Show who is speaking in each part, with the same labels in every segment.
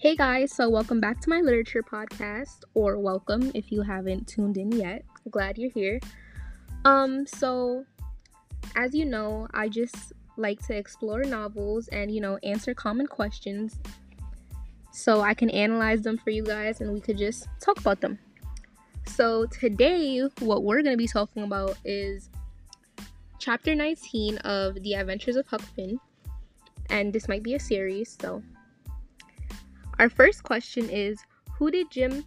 Speaker 1: Hey guys, so welcome back to my literature podcast, or welcome if you haven't tuned in yet. Glad you're here. Um, so as you know, I just like to explore novels and you know answer common questions so I can analyze them for you guys and we could just talk about them. So today, what we're gonna be talking about is chapter 19 of The Adventures of Huck Finn, and this might be a series, so our first question is Who did Jim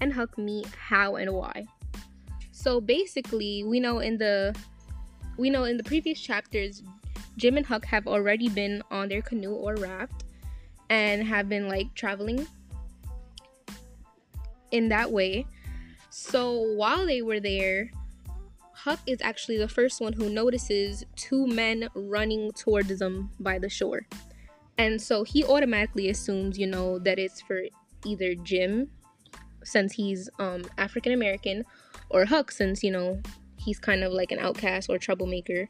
Speaker 1: and Huck meet, how, and why? So basically, we know in the we know in the previous chapters, Jim and Huck have already been on their canoe or raft and have been like traveling in that way. So while they were there, Huck is actually the first one who notices two men running towards them by the shore. And so he automatically assumes, you know, that it's for either Jim, since he's um, African American, or Huck, since, you know, he's kind of like an outcast or troublemaker.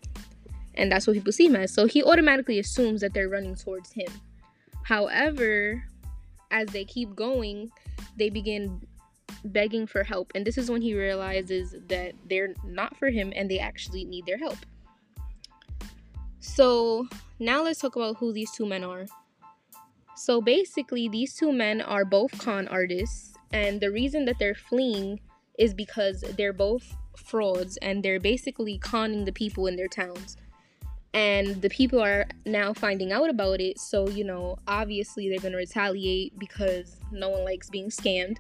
Speaker 1: And that's what people see him as. So he automatically assumes that they're running towards him. However, as they keep going, they begin begging for help. And this is when he realizes that they're not for him and they actually need their help. So now let's talk about who these two men are. So basically, these two men are both con artists, and the reason that they're fleeing is because they're both frauds and they're basically conning the people in their towns. And the people are now finding out about it, so you know, obviously they're gonna retaliate because no one likes being scammed.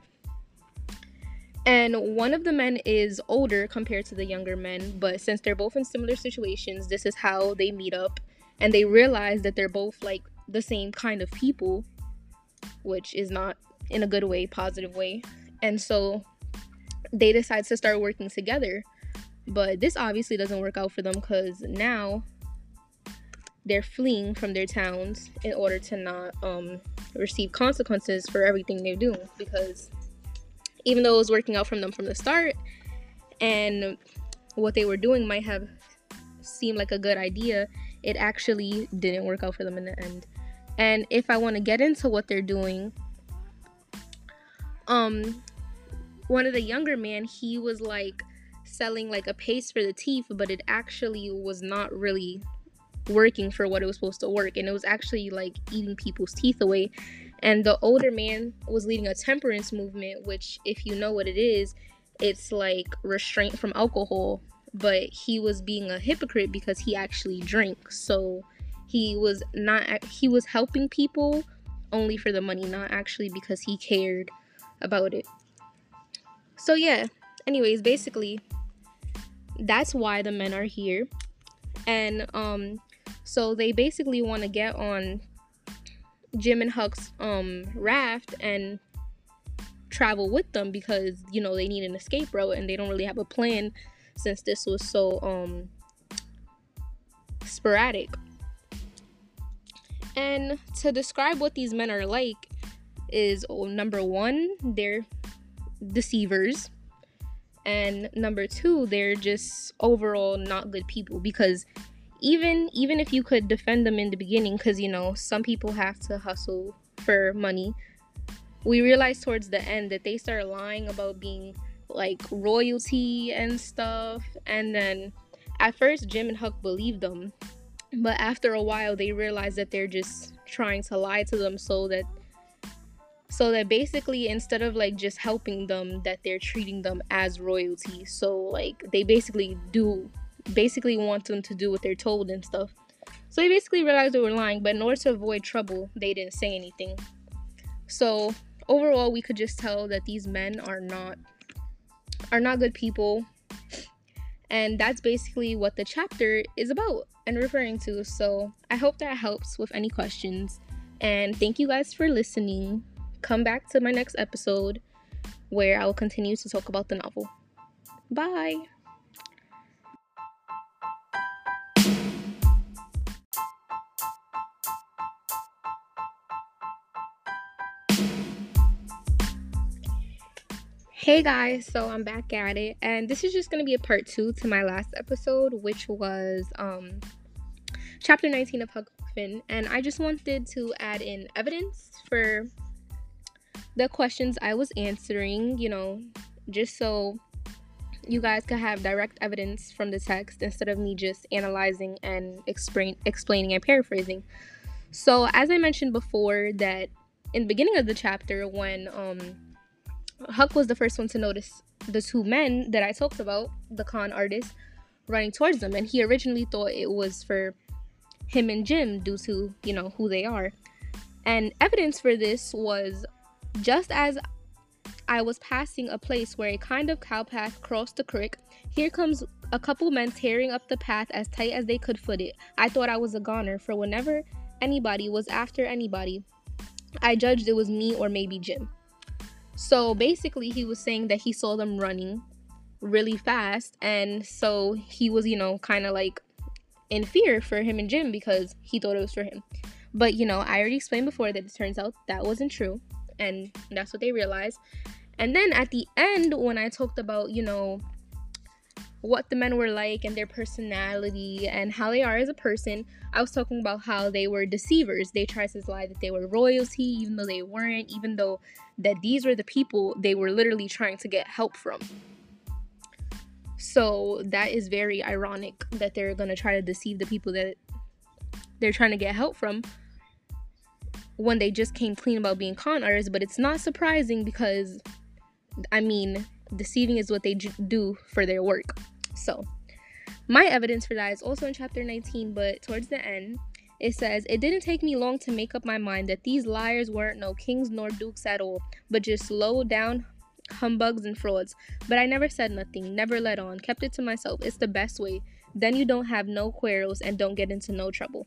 Speaker 1: And one of the men is older compared to the younger men, but since they're both in similar situations, this is how they meet up and they realize that they're both like the same kind of people, which is not in a good way, positive way. And so they decide to start working together. But this obviously doesn't work out for them because now they're fleeing from their towns in order to not um, receive consequences for everything they're doing because even though it was working out from them from the start and what they were doing might have seemed like a good idea, it actually didn't work out for them in the end. And if I want to get into what they're doing, um, one of the younger man, he was like selling like a paste for the teeth, but it actually was not really working for what it was supposed to work, and it was actually like eating people's teeth away. And the older man was leading a temperance movement, which, if you know what it is, it's like restraint from alcohol. But he was being a hypocrite because he actually drank. So he was not, he was helping people only for the money, not actually because he cared about it. So, yeah, anyways, basically, that's why the men are here. And, um, so they basically want to get on Jim and Huck's um raft and travel with them because you know they need an escape route and they don't really have a plan since this was so um sporadic. And to describe what these men are like is oh, number 1, they're deceivers. And number 2, they're just overall not good people because even even if you could defend them in the beginning because you know some people have to hustle for money. We realized towards the end that they started lying about being like royalty and stuff and then at first jim and huck believed them but after a while they realized that they're just trying to lie to them so that so that basically instead of like just helping them that they're treating them as royalty. So like they basically do basically want them to do what they're told and stuff. So they basically realized they were lying, but in order to avoid trouble, they didn't say anything. So overall, we could just tell that these men are not are not good people. And that's basically what the chapter is about and referring to. So I hope that helps with any questions. And thank you guys for listening. Come back to my next episode where I will continue to talk about the novel. Bye. Hey guys, so I'm back at it, and this is just gonna be a part two to my last episode, which was um chapter 19 of Huck Finn, and I just wanted to add in evidence for the questions I was answering, you know, just so you guys could have direct evidence from the text instead of me just analyzing and explain, explaining and paraphrasing. So, as I mentioned before, that in the beginning of the chapter, when um, Huck was the first one to notice the two men that I talked about, the con artist, running towards them, and he originally thought it was for him and Jim due to you know who they are. And evidence for this was just as I was passing a place where a kind of cow path crossed the creek. Here comes a couple men tearing up the path as tight as they could foot it. I thought I was a goner, for whenever anybody was after anybody, I judged it was me or maybe Jim. So basically, he was saying that he saw them running really fast, and so he was, you know, kind of like in fear for him and Jim because he thought it was for him. But you know, I already explained before that it turns out that wasn't true, and that's what they realized. And then at the end, when I talked about, you know, what the men were like and their personality and how they are as a person, I was talking about how they were deceivers. They tried to lie that they were royalty, even though they weren't, even though that these were the people they were literally trying to get help from. So that is very ironic that they're gonna try to deceive the people that they're trying to get help from when they just came clean about being con artists. But it's not surprising because I mean, deceiving is what they do for their work. So, my evidence for that is also in chapter 19, but towards the end, it says, It didn't take me long to make up my mind that these liars weren't no kings nor dukes at all, but just low down humbugs and frauds. But I never said nothing, never let on, kept it to myself. It's the best way. Then you don't have no quarrels and don't get into no trouble.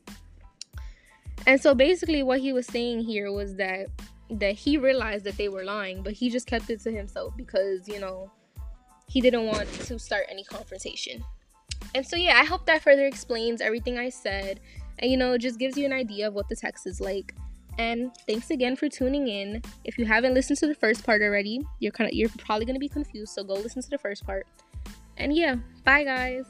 Speaker 1: And so basically, what he was saying here was that that he realized that they were lying, but he just kept it to himself because, you know, he didn't want to start any confrontation. And so, yeah, I hope that further explains everything I said and, you know, just gives you an idea of what the text is like. And thanks again for tuning in. If you haven't listened to the first part already, you're kind of you're probably going to be confused, so go listen to the first part. And yeah, bye guys.